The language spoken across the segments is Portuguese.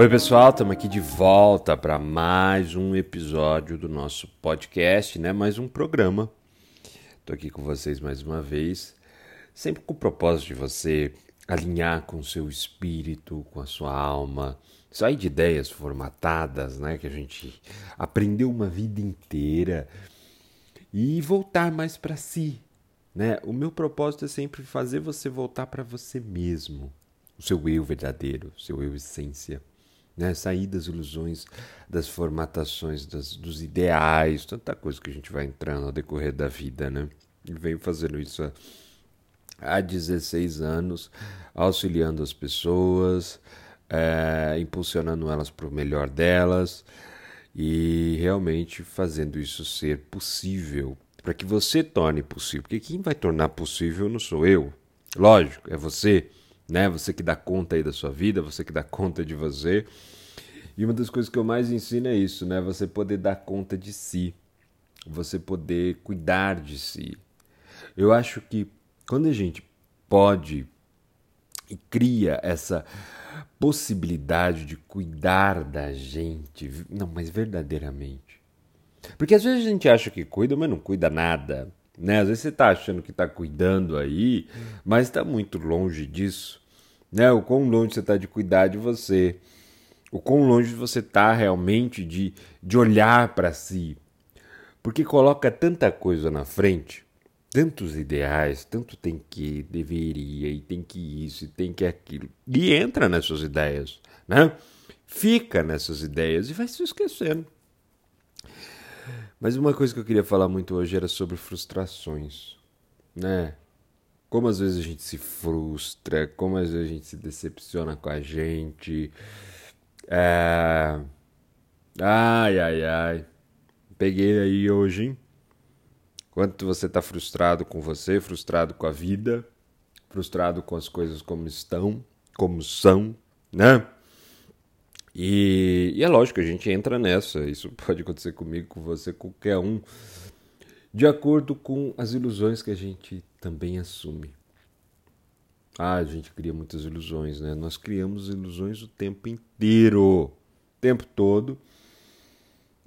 Oi, pessoal, estamos aqui de volta para mais um episódio do nosso podcast, né? Mais um programa. Estou aqui com vocês mais uma vez, sempre com o propósito de você alinhar com o seu espírito, com a sua alma, sair de ideias formatadas, né? Que a gente aprendeu uma vida inteira e voltar mais para si, né? O meu propósito é sempre fazer você voltar para você mesmo, o seu eu verdadeiro, o seu eu essência né? sair das ilusões, das formatações, das, dos ideais, tanta coisa que a gente vai entrando ao decorrer da vida. Né? Ele veio fazendo isso há, há 16 anos, auxiliando as pessoas, é, impulsionando elas para o melhor delas e realmente fazendo isso ser possível, para que você torne possível. Porque quem vai tornar possível não sou eu, lógico, é você né? Você que dá conta aí da sua vida, você que dá conta de você. E uma das coisas que eu mais ensino é isso, né? Você poder dar conta de si, você poder cuidar de si. Eu acho que quando a gente pode e cria essa possibilidade de cuidar da gente, não, mas verdadeiramente. Porque às vezes a gente acha que cuida, mas não cuida nada. Né? Às vezes você está achando que está cuidando aí, mas está muito longe disso né? O quão longe você está de cuidar de você, o quão longe você está realmente de, de olhar para si, porque coloca tanta coisa na frente, tantos ideais, tanto tem que, deveria, e tem que isso, e tem que aquilo, e entra nessas ideias, né? Fica nessas ideias e vai se esquecendo. Mas uma coisa que eu queria falar muito hoje era sobre frustrações, né? como às vezes a gente se frustra, como às vezes a gente se decepciona com a gente. É... Ai, ai, ai. Peguei aí hoje, hein? Quanto você tá frustrado com você, frustrado com a vida, frustrado com as coisas como estão, como são, né? E, e é lógico, a gente entra nessa. Isso pode acontecer comigo, com você, com qualquer um de acordo com as ilusões que a gente também assume. Ah, a gente cria muitas ilusões, né? Nós criamos ilusões o tempo inteiro, o tempo todo.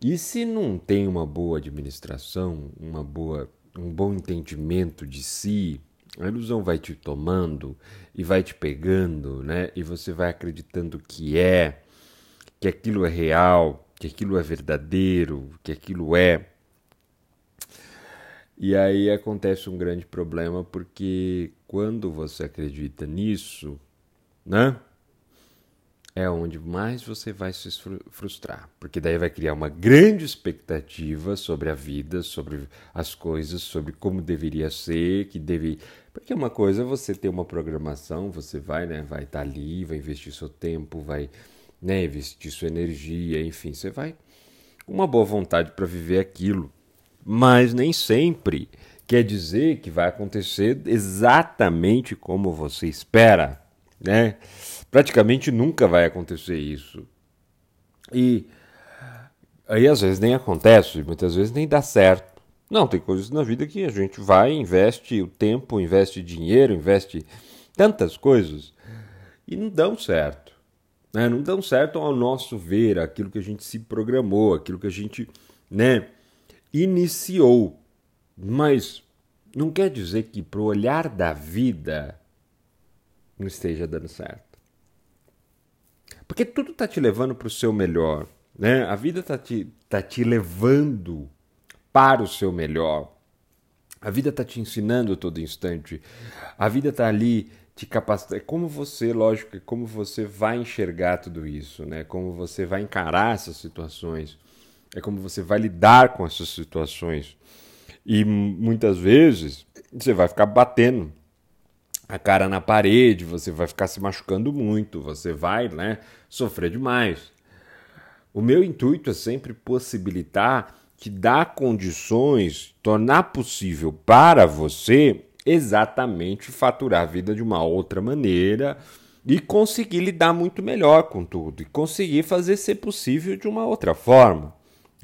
E se não tem uma boa administração, uma boa, um bom entendimento de si, a ilusão vai te tomando e vai te pegando, né? E você vai acreditando que é, que aquilo é real, que aquilo é verdadeiro, que aquilo é e aí acontece um grande problema porque quando você acredita nisso, né? É onde mais você vai se frustrar, porque daí vai criar uma grande expectativa sobre a vida, sobre as coisas, sobre como deveria ser, que deve, porque uma coisa é você ter uma programação, você vai, né, vai estar tá ali, vai investir seu tempo, vai, né, investir sua energia, enfim, você vai com uma boa vontade para viver aquilo mas nem sempre quer dizer que vai acontecer exatamente como você espera, né? Praticamente nunca vai acontecer isso. E aí às vezes nem acontece, muitas vezes nem dá certo. Não, tem coisas na vida que a gente vai, investe o tempo, investe dinheiro, investe tantas coisas e não dão certo. Né? Não dão certo ao nosso ver, aquilo que a gente se programou, aquilo que a gente, né? iniciou. Mas não quer dizer que para o olhar da vida não esteja dando certo. Porque tudo está te levando para o seu melhor. Né? A vida está te, tá te levando para o seu melhor. A vida está te ensinando todo instante. A vida está ali te capacitando. É como você, lógico, é como você vai enxergar tudo isso, né? Como você vai encarar essas situações é como você vai lidar com essas situações. E muitas vezes você vai ficar batendo a cara na parede, você vai ficar se machucando muito, você vai né, sofrer demais. O meu intuito é sempre possibilitar te dar condições, tornar possível para você exatamente faturar a vida de uma outra maneira e conseguir lidar muito melhor com tudo e conseguir fazer ser possível de uma outra forma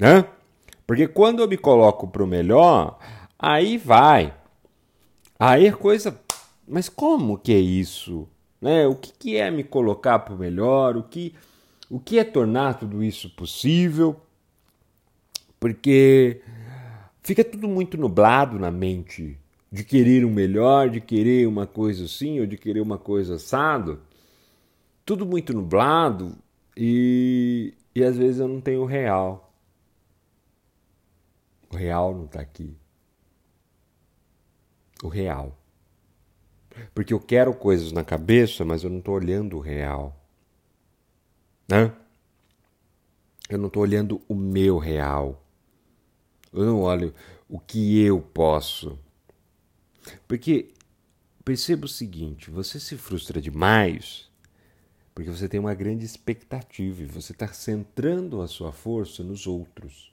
né? Porque quando eu me coloco para o melhor, aí vai. Aí a coisa. Mas como que é isso? Né? O que, que é me colocar para o melhor? O que, O que é tornar tudo isso possível? Porque fica tudo muito nublado na mente de querer um melhor, de querer uma coisa assim ou de querer uma coisa assado. Tudo muito nublado e, e às vezes eu não tenho o real. O real não está aqui. O real. Porque eu quero coisas na cabeça, mas eu não estou olhando o real. Né? Eu não estou olhando o meu real. Eu não olho o que eu posso. Porque perceba o seguinte: você se frustra demais porque você tem uma grande expectativa e você está centrando a sua força nos outros.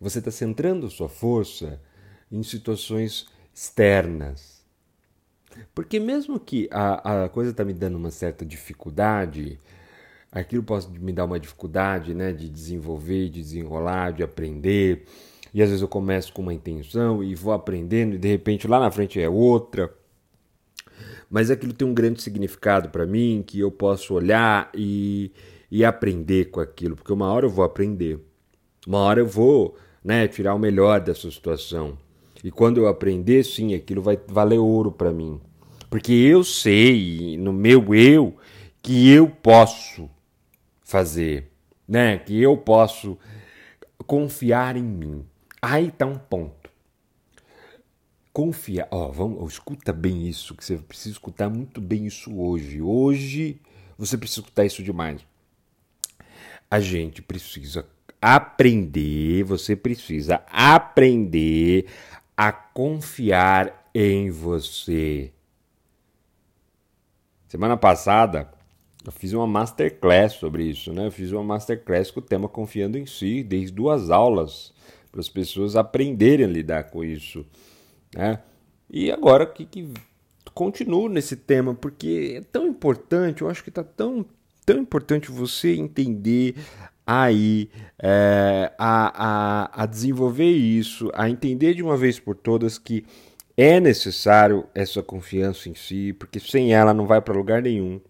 Você está centrando a sua força em situações externas. Porque mesmo que a, a coisa está me dando uma certa dificuldade, aquilo pode me dar uma dificuldade né, de desenvolver, de desenrolar, de aprender. E às vezes eu começo com uma intenção e vou aprendendo e de repente lá na frente é outra. Mas aquilo tem um grande significado para mim que eu posso olhar e, e aprender com aquilo, porque uma hora eu vou aprender. Uma hora eu vou né, tirar o melhor dessa situação. E quando eu aprender, sim, aquilo vai valer ouro para mim. Porque eu sei, no meu eu, que eu posso fazer, né? Que eu posso confiar em mim. Aí está um ponto. Confiar, ó, vamos, escuta bem isso, que você precisa escutar muito bem isso hoje. Hoje você precisa escutar isso demais. A gente precisa aprender, você precisa aprender a confiar em você. Semana passada eu fiz uma masterclass sobre isso, né? Eu fiz uma masterclass com o tema confiando em si, desde duas aulas para as pessoas aprenderem a lidar com isso, né? E agora que, que continuo nesse tema porque é tão importante, eu acho que está tão tão importante você entender aí é, a, a, a desenvolver isso, a entender de uma vez por todas que é necessário essa confiança em si, porque sem ela não vai para lugar nenhum.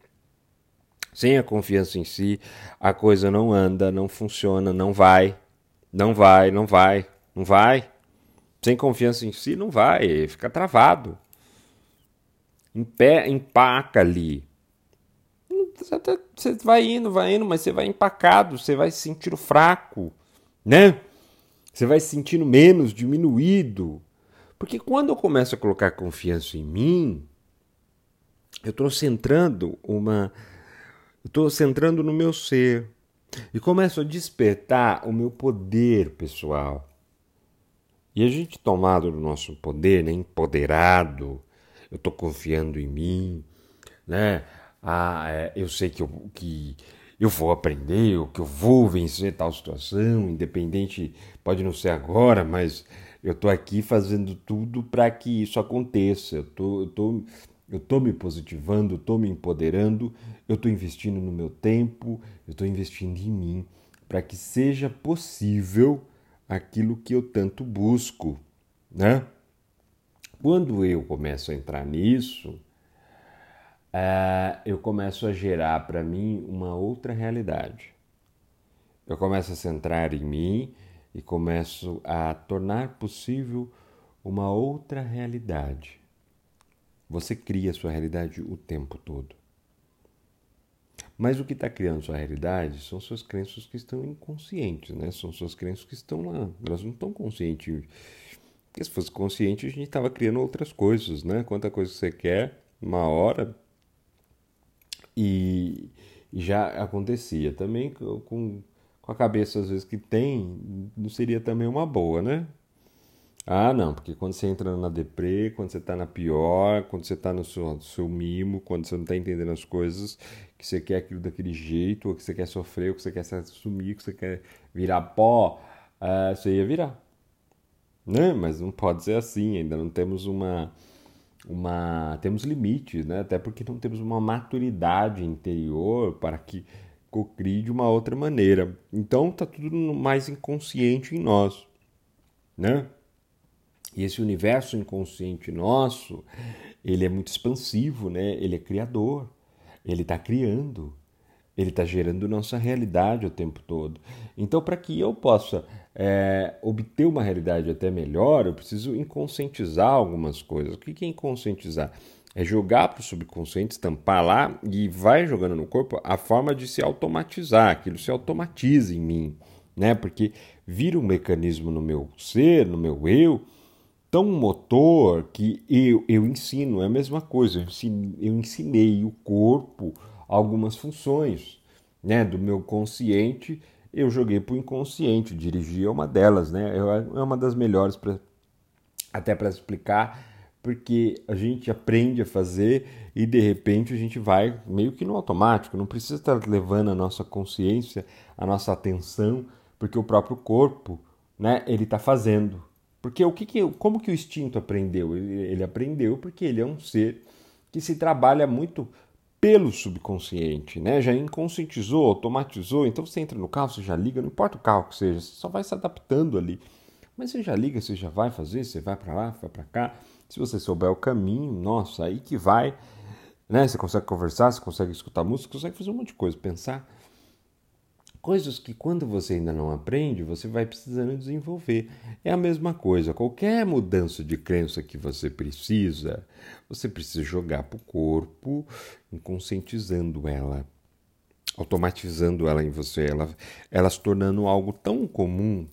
Sem a confiança em si, a coisa não anda, não funciona, não vai, não vai, não vai, não vai. Sem confiança em si, não vai, fica travado. Em pé, empaca ali. Você vai indo, vai indo, mas você vai empacado, você vai se sentindo fraco, né? Você vai se sentindo menos, diminuído. Porque quando eu começo a colocar confiança em mim, eu estou centrando uma. Eu estou centrando no meu ser. E começo a despertar o meu poder pessoal. E a gente tomado do nosso poder, né, empoderado, eu estou confiando em mim, né? Ah, é, eu sei que eu, que eu vou aprender, que eu vou vencer tal situação, independente, pode não ser agora, mas eu estou aqui fazendo tudo para que isso aconteça. Eu tô, eu tô, eu tô me positivando, estou me empoderando, eu estou investindo no meu tempo, eu estou investindo em mim, para que seja possível aquilo que eu tanto busco, né? Quando eu começo a entrar nisso, é, eu começo a gerar para mim uma outra realidade. Eu começo a centrar em mim e começo a tornar possível uma outra realidade. Você cria sua realidade o tempo todo. Mas o que está criando sua realidade são suas crenças que estão inconscientes, né? São suas crenças que estão lá. Elas não estão conscientes. Porque se fosse consciente, a gente estava criando outras coisas, né? Quanta coisa você quer, uma hora, e, já acontecia. Também com, com a cabeça, às vezes, que tem, não seria também uma boa, né? Ah, não, porque quando você entra na deprê, quando você está na pior, quando você está no seu, seu mimo, quando você não está entendendo as coisas, que você quer aquilo daquele jeito, ou que você quer sofrer, ou que você quer se assumir, que você quer virar pó, uh, você ia virar. Né? Mas não pode ser assim, ainda não temos uma, uma temos limites, né? Até porque não temos uma maturidade interior para que cocrie de uma outra maneira. Então tá tudo mais inconsciente em nós, né? E esse universo inconsciente nosso, ele é muito expansivo, né? Ele é criador. Ele está criando. Ele está gerando nossa realidade o tempo todo. Então, para que eu possa é, obter uma realidade até melhor, eu preciso inconscientizar algumas coisas. O que é inconscientizar? É jogar para o subconsciente, estampar lá e vai jogando no corpo a forma de se automatizar, aquilo se automatiza em mim, né? Porque vira um mecanismo no meu ser, no meu eu, tão motor que eu, eu ensino, é a mesma coisa, eu ensinei, eu ensinei o corpo algumas funções, né? Do meu consciente, eu joguei para o inconsciente, dirigir é uma delas, né? É uma das melhores pra, até para explicar porque a gente aprende a fazer e de repente a gente vai meio que no automático, não precisa estar levando a nossa consciência, a nossa atenção, porque o próprio corpo, né, ele está fazendo. Porque o que, que como que o instinto aprendeu? Ele, ele aprendeu porque ele é um ser que se trabalha muito pelo subconsciente, né? Já inconscientizou, automatizou. Então você entra no carro, você já liga, não importa o carro que seja, você só vai se adaptando ali. Mas você já liga, você já vai fazer, você vai para lá, vai para cá. Se você souber o caminho, nossa, aí que vai, né? Você consegue conversar, você consegue escutar música, você consegue fazer um monte de coisa, pensar. Coisas que quando você ainda não aprende, você vai precisando desenvolver. É a mesma coisa. Qualquer mudança de crença que você precisa, você precisa jogar para o corpo, inconscientizando ela, automatizando ela em você, ela, ela se tornando algo tão comum,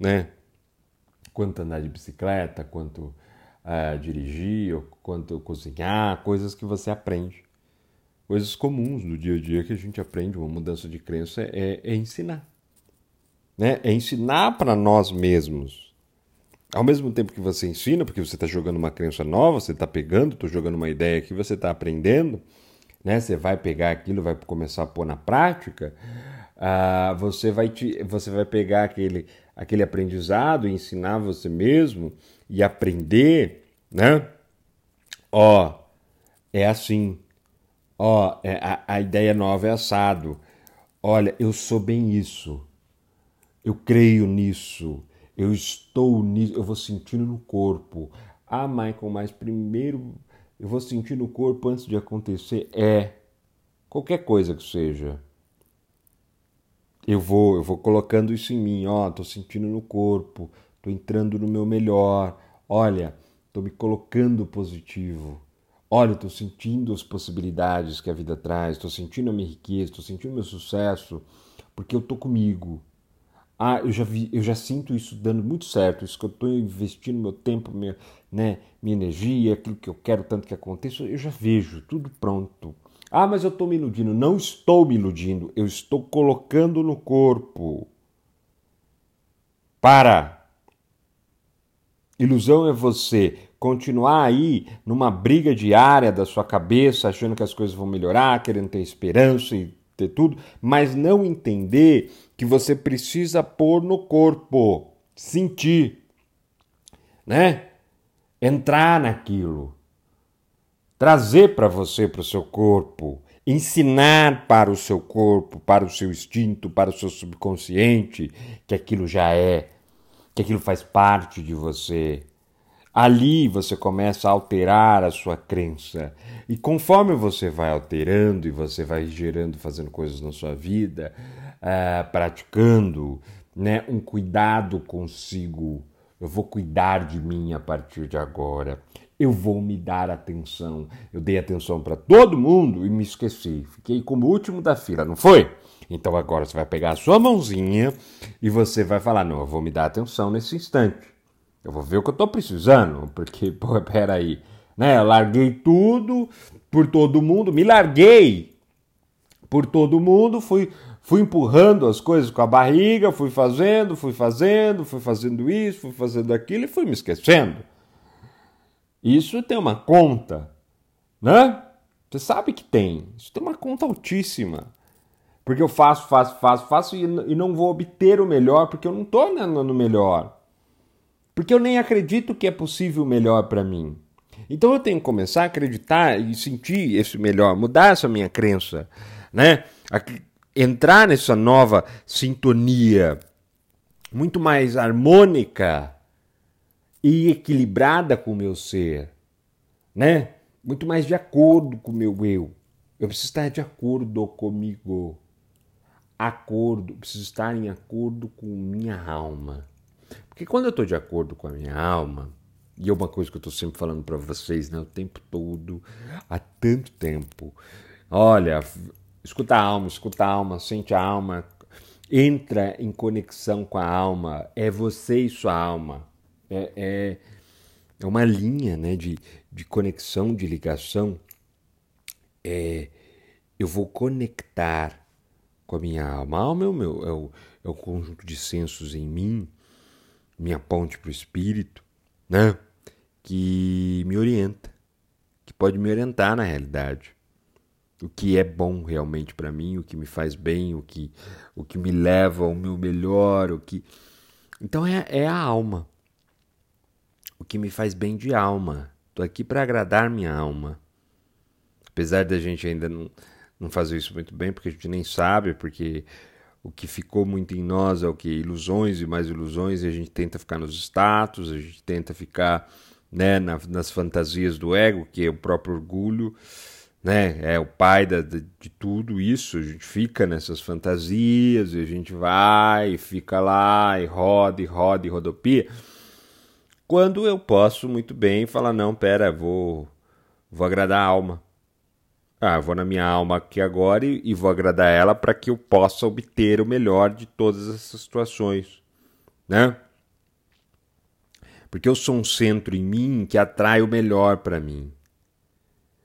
né? Quanto andar de bicicleta, quanto uh, dirigir, quanto cozinhar, coisas que você aprende. Coisas comuns do dia a dia que a gente aprende, uma mudança de crença é, é ensinar. Né? É ensinar para nós mesmos. Ao mesmo tempo que você ensina, porque você está jogando uma crença nova, você está pegando, estou jogando uma ideia que você está aprendendo, né? Você vai pegar aquilo, vai começar a pôr na prática. Uh, você vai te, você vai pegar aquele, aquele aprendizado e ensinar você mesmo e aprender, né? Ó, é assim. Ó, é, a, a ideia nova é assado. Olha, eu sou bem isso. Eu creio nisso. Eu estou nisso. Eu vou sentindo no corpo. Ah, Michael, mas primeiro eu vou sentir no corpo antes de acontecer. É. Qualquer coisa que seja. Eu vou, eu vou colocando isso em mim, ó, tô sentindo no corpo, estou entrando no meu melhor, olha, estou me colocando positivo, olha, estou sentindo as possibilidades que a vida traz, estou sentindo a minha riqueza, estou sentindo o meu sucesso, porque eu estou comigo. Ah, eu já, vi, eu já sinto isso dando muito certo, isso que eu estou investindo meu tempo, minha, né, minha energia, aquilo que eu quero tanto que aconteça, eu já vejo tudo pronto. Ah, mas eu estou me iludindo. Não estou me iludindo, eu estou colocando no corpo. Para! Ilusão é você continuar aí numa briga diária da sua cabeça, achando que as coisas vão melhorar, querendo ter esperança e ter tudo, mas não entender que você precisa pôr no corpo, sentir, né? Entrar naquilo, trazer para você, para o seu corpo, ensinar para o seu corpo, para o seu instinto, para o seu subconsciente que aquilo já é que aquilo faz parte de você. Ali você começa a alterar a sua crença. E conforme você vai alterando e você vai gerando, fazendo coisas na sua vida, uh, praticando né, um cuidado consigo, eu vou cuidar de mim a partir de agora. Eu vou me dar atenção. Eu dei atenção para todo mundo e me esqueci. Fiquei como último da fila, não foi? Então agora você vai pegar a sua mãozinha e você vai falar: não, eu vou me dar atenção nesse instante. Eu vou ver o que eu estou precisando, porque, pô, peraí, né? Eu larguei tudo por todo mundo, me larguei por todo mundo, fui, fui empurrando as coisas com a barriga, fui fazendo, fui fazendo, fui fazendo isso, fui fazendo aquilo e fui me esquecendo. Isso tem uma conta, né? Você sabe que tem. Isso tem uma conta altíssima. Porque eu faço, faço, faço, faço e, e não vou obter o melhor porque eu não estou no melhor. Porque eu nem acredito que é possível melhor para mim. Então eu tenho que começar a acreditar e sentir esse melhor, mudar essa minha crença, né? Entrar nessa nova sintonia muito mais harmônica e equilibrada com o meu ser, né? Muito mais de acordo com o meu eu. Eu preciso estar de acordo comigo. Acordo, preciso estar em acordo com minha alma. Porque quando eu estou de acordo com a minha alma, e é uma coisa que eu estou sempre falando para vocês, né, o tempo todo, há tanto tempo. Olha, escuta a alma, escuta a alma, sente a alma, entra em conexão com a alma, é você e sua alma. É, é, é uma linha né, de, de conexão, de ligação. É, eu vou conectar com a minha alma. A alma é o, meu, é o, é o conjunto de sensos em mim, minha ponte para o espírito, né? que me orienta, que pode me orientar na realidade. O que é bom realmente para mim, o que me faz bem, o que, o que me leva ao meu melhor, o que. Então é, é a alma. O que me faz bem de alma. Estou aqui para agradar minha alma. Apesar da gente ainda não, não fazer isso muito bem, porque a gente nem sabe, porque o que ficou muito em nós é o que? Ilusões e mais ilusões, e a gente tenta ficar nos status, a gente tenta ficar né, na, nas fantasias do ego, que é o próprio orgulho, né, é o pai da, de, de tudo isso. A gente fica nessas fantasias e a gente vai, e fica lá e roda e roda e rodopia. Quando eu posso muito bem falar: não, pera, vou, vou agradar a alma. Ah, vou na minha alma aqui agora e, e vou agradar ela para que eu possa obter o melhor de todas essas situações, né? Porque eu sou um centro em mim que atrai o melhor para mim.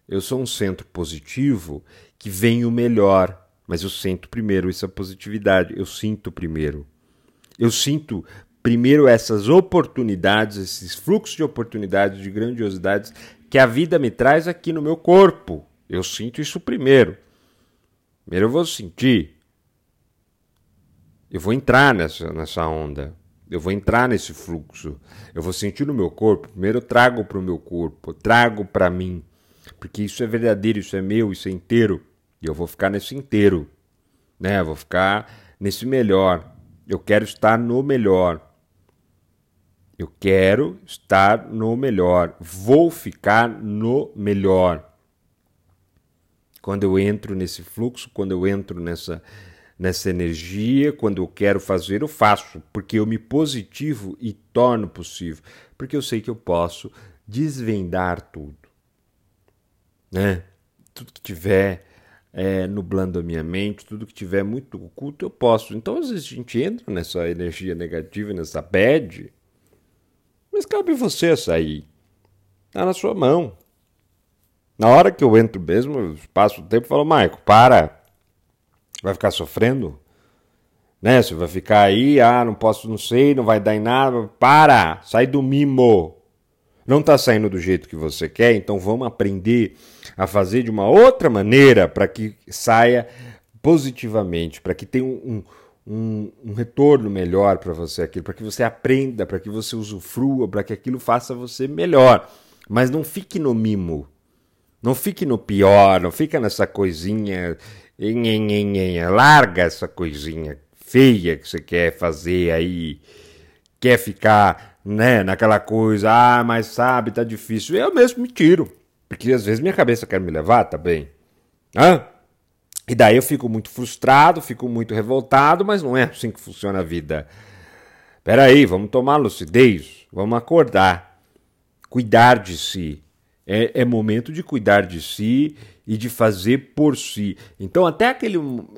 Eu sou um centro positivo que vem o melhor, mas eu sinto primeiro essa positividade, eu sinto primeiro. Eu sinto primeiro essas oportunidades, esses fluxos de oportunidades, de grandiosidades que a vida me traz aqui no meu corpo. Eu sinto isso primeiro. Primeiro eu vou sentir. Eu vou entrar nessa, nessa onda. Eu vou entrar nesse fluxo. Eu vou sentir no meu corpo. Primeiro eu trago para o meu corpo, trago para mim. Porque isso é verdadeiro, isso é meu, isso é inteiro. E eu vou ficar nesse inteiro. Né? Eu vou ficar nesse melhor. Eu quero estar no melhor. Eu quero estar no melhor. Vou ficar no melhor. Quando eu entro nesse fluxo, quando eu entro nessa nessa energia, quando eu quero fazer, eu faço, porque eu me positivo e torno possível, porque eu sei que eu posso desvendar tudo. Né? Tudo que tiver é, nublando a minha mente, tudo que tiver muito oculto, eu posso. Então, às vezes, a gente entra nessa energia negativa, nessa bad, mas cabe você sair. Está na sua mão. Na hora que eu entro mesmo, eu passo o tempo e falo, Maico, para vai ficar sofrendo? Né? Você vai ficar aí, ah, não posso, não sei, não vai dar em nada. Para! Sai do mimo! Não está saindo do jeito que você quer, então vamos aprender a fazer de uma outra maneira para que saia positivamente, para que tenha um, um, um retorno melhor para você aquilo, para que você aprenda, para que você usufrua, para que aquilo faça você melhor. Mas não fique no mimo. Não fique no pior, não fica nessa coisinha larga essa coisinha feia que você quer fazer aí, quer ficar, né, naquela coisa, ah, mas sabe, tá difícil. Eu mesmo me tiro, porque às vezes minha cabeça quer me levar também. Hã? E daí eu fico muito frustrado, fico muito revoltado, mas não é assim que funciona a vida. Peraí, vamos tomar lucidez, vamos acordar, cuidar de si. É, é momento de cuidar de si e de fazer por si. Então, até aquele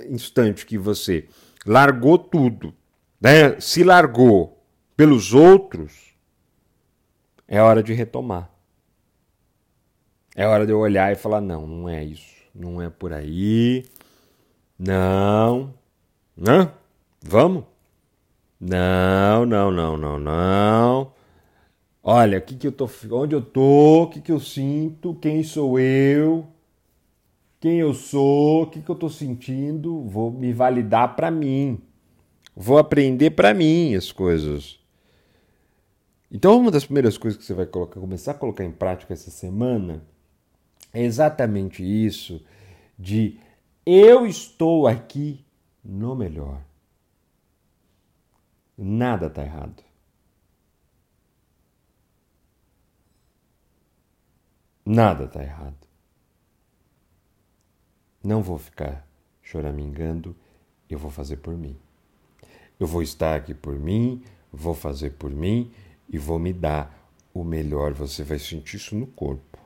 instante que você largou tudo, né, se largou pelos outros, é hora de retomar. É hora de eu olhar e falar: não, não é isso, não é por aí, não, não, vamos? Não, não, não, não, não. Olha, que que eu tô, onde eu tô, o que, que eu sinto, quem sou eu, quem eu sou, o que, que eu estou sentindo, vou me validar para mim, vou aprender para mim as coisas. Então, uma das primeiras coisas que você vai colocar, começar a colocar em prática essa semana é exatamente isso: de eu estou aqui no melhor. Nada está errado. Nada está errado. não vou ficar choramingando, eu vou fazer por mim. Eu vou estar aqui por mim, vou fazer por mim e vou me dar o melhor. Você vai sentir isso no corpo.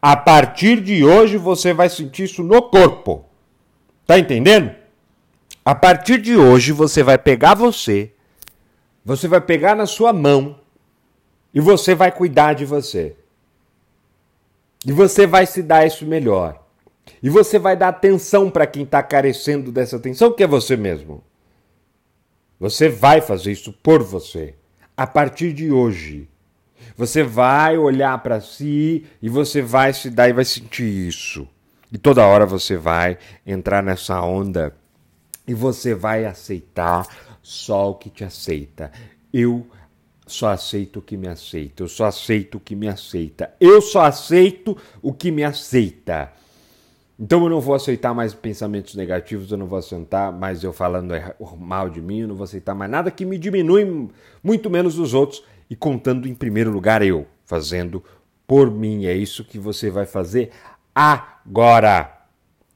A partir de hoje você vai sentir isso no corpo. Tá entendendo? A partir de hoje você vai pegar você, você vai pegar na sua mão e você vai cuidar de você. E você vai se dar isso melhor. E você vai dar atenção para quem está carecendo dessa atenção, que é você mesmo. Você vai fazer isso por você. A partir de hoje. Você vai olhar para si e você vai se dar e vai sentir isso. E toda hora você vai entrar nessa onda e você vai aceitar só o que te aceita. Eu só aceito o que me aceita. Eu só aceito o que me aceita. Eu só aceito o que me aceita. Então eu não vou aceitar mais pensamentos negativos, eu não vou aceitar mais eu falando mal de mim, eu não vou aceitar mais nada que me diminui, muito menos os outros, e contando em primeiro lugar eu, fazendo por mim. É isso que você vai fazer agora.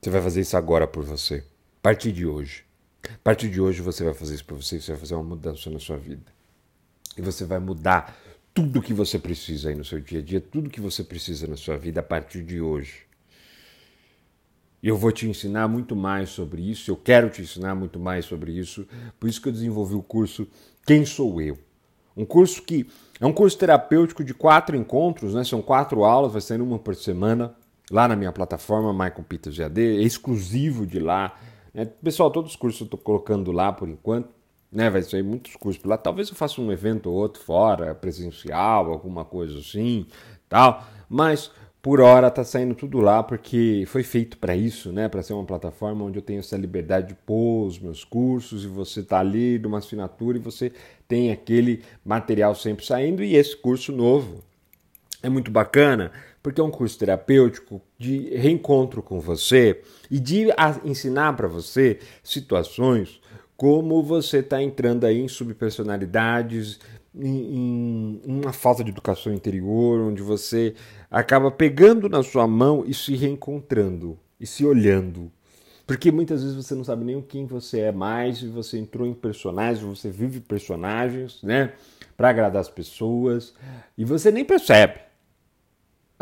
Você vai fazer isso agora por você. A partir de hoje. A partir de hoje você vai fazer isso por você, você vai fazer uma mudança na sua vida. E você vai mudar tudo que você precisa aí no seu dia a dia, tudo que você precisa na sua vida a partir de hoje. E eu vou te ensinar muito mais sobre isso, eu quero te ensinar muito mais sobre isso, por isso que eu desenvolvi o curso Quem Sou Eu? Um curso que é um curso terapêutico de quatro encontros, né? são quatro aulas, vai ser uma por semana, lá na minha plataforma, Michael Peters GAD, é exclusivo de lá. Né? Pessoal, todos os cursos eu estou colocando lá por enquanto, né? vai sair muitos cursos lá. Talvez eu faça um evento ou outro fora, presencial, alguma coisa assim, tal, mas por hora está saindo tudo lá porque foi feito para isso, né? Para ser uma plataforma onde eu tenho essa liberdade de pôr os meus cursos e você está ali numa assinatura e você tem aquele material sempre saindo e esse curso novo é muito bacana porque é um curso terapêutico de reencontro com você e de ensinar para você situações como você está entrando aí em subpersonalidades, em, em uma falta de educação interior, onde você acaba pegando na sua mão e se reencontrando e se olhando. Porque muitas vezes você não sabe nem quem você é mais, e você entrou em personagens, você vive personagens, né? Para agradar as pessoas, e você nem percebe.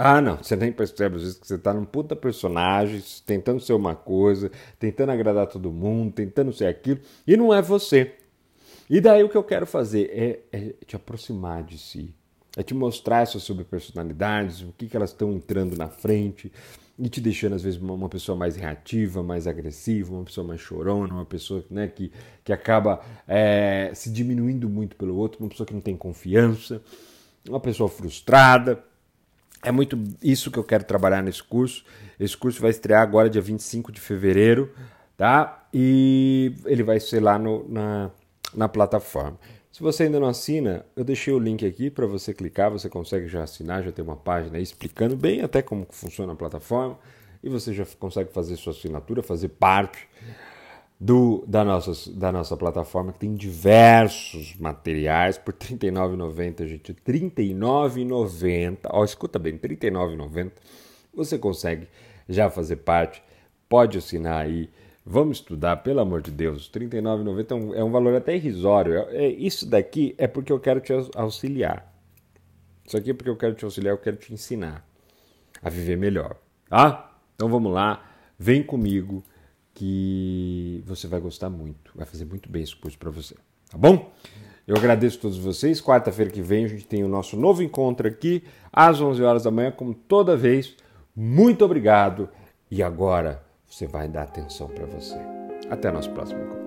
Ah, não, você nem percebe às vezes que você está num puta personagem, tentando ser uma coisa, tentando agradar todo mundo, tentando ser aquilo, e não é você. E daí o que eu quero fazer é, é te aproximar de si, é te mostrar essas subpersonalidades, o que, que elas estão entrando na frente e te deixando às vezes uma, pessoa mais reativa, mais agressiva, uma pessoa mais chorona, uma pessoa né, que, que acaba é, se diminuindo muito pelo outro, uma pessoa que não tem confiança, uma pessoa frustrada. É muito isso que eu quero trabalhar nesse curso. Esse curso vai estrear agora dia 25 de fevereiro, tá? E ele vai ser lá no, na, na plataforma. Se você ainda não assina, eu deixei o link aqui para você clicar, você consegue já assinar, já tem uma página aí explicando bem até como funciona a plataforma e você já consegue fazer sua assinatura, fazer parte do, da, nossa, da nossa plataforma, que tem diversos materiais por R$ 39,90, gente. R$ 39,90. Ó, escuta bem, R$ 39,90. Você consegue já fazer parte, pode assinar aí Vamos estudar, pelo amor de Deus. R$ 39,90 é, um, é um valor até irrisório. É, é, isso daqui é porque eu quero te auxiliar. Isso aqui é porque eu quero te auxiliar, eu quero te ensinar a viver melhor. Tá? Então vamos lá, vem comigo que você vai gostar muito. Vai fazer muito bem esse curso para você. Tá bom? Eu agradeço a todos vocês. Quarta-feira que vem a gente tem o nosso novo encontro aqui, às 11 horas da manhã, como toda vez. Muito obrigado. E agora você vai dar atenção para você. Até nosso próximo encontro.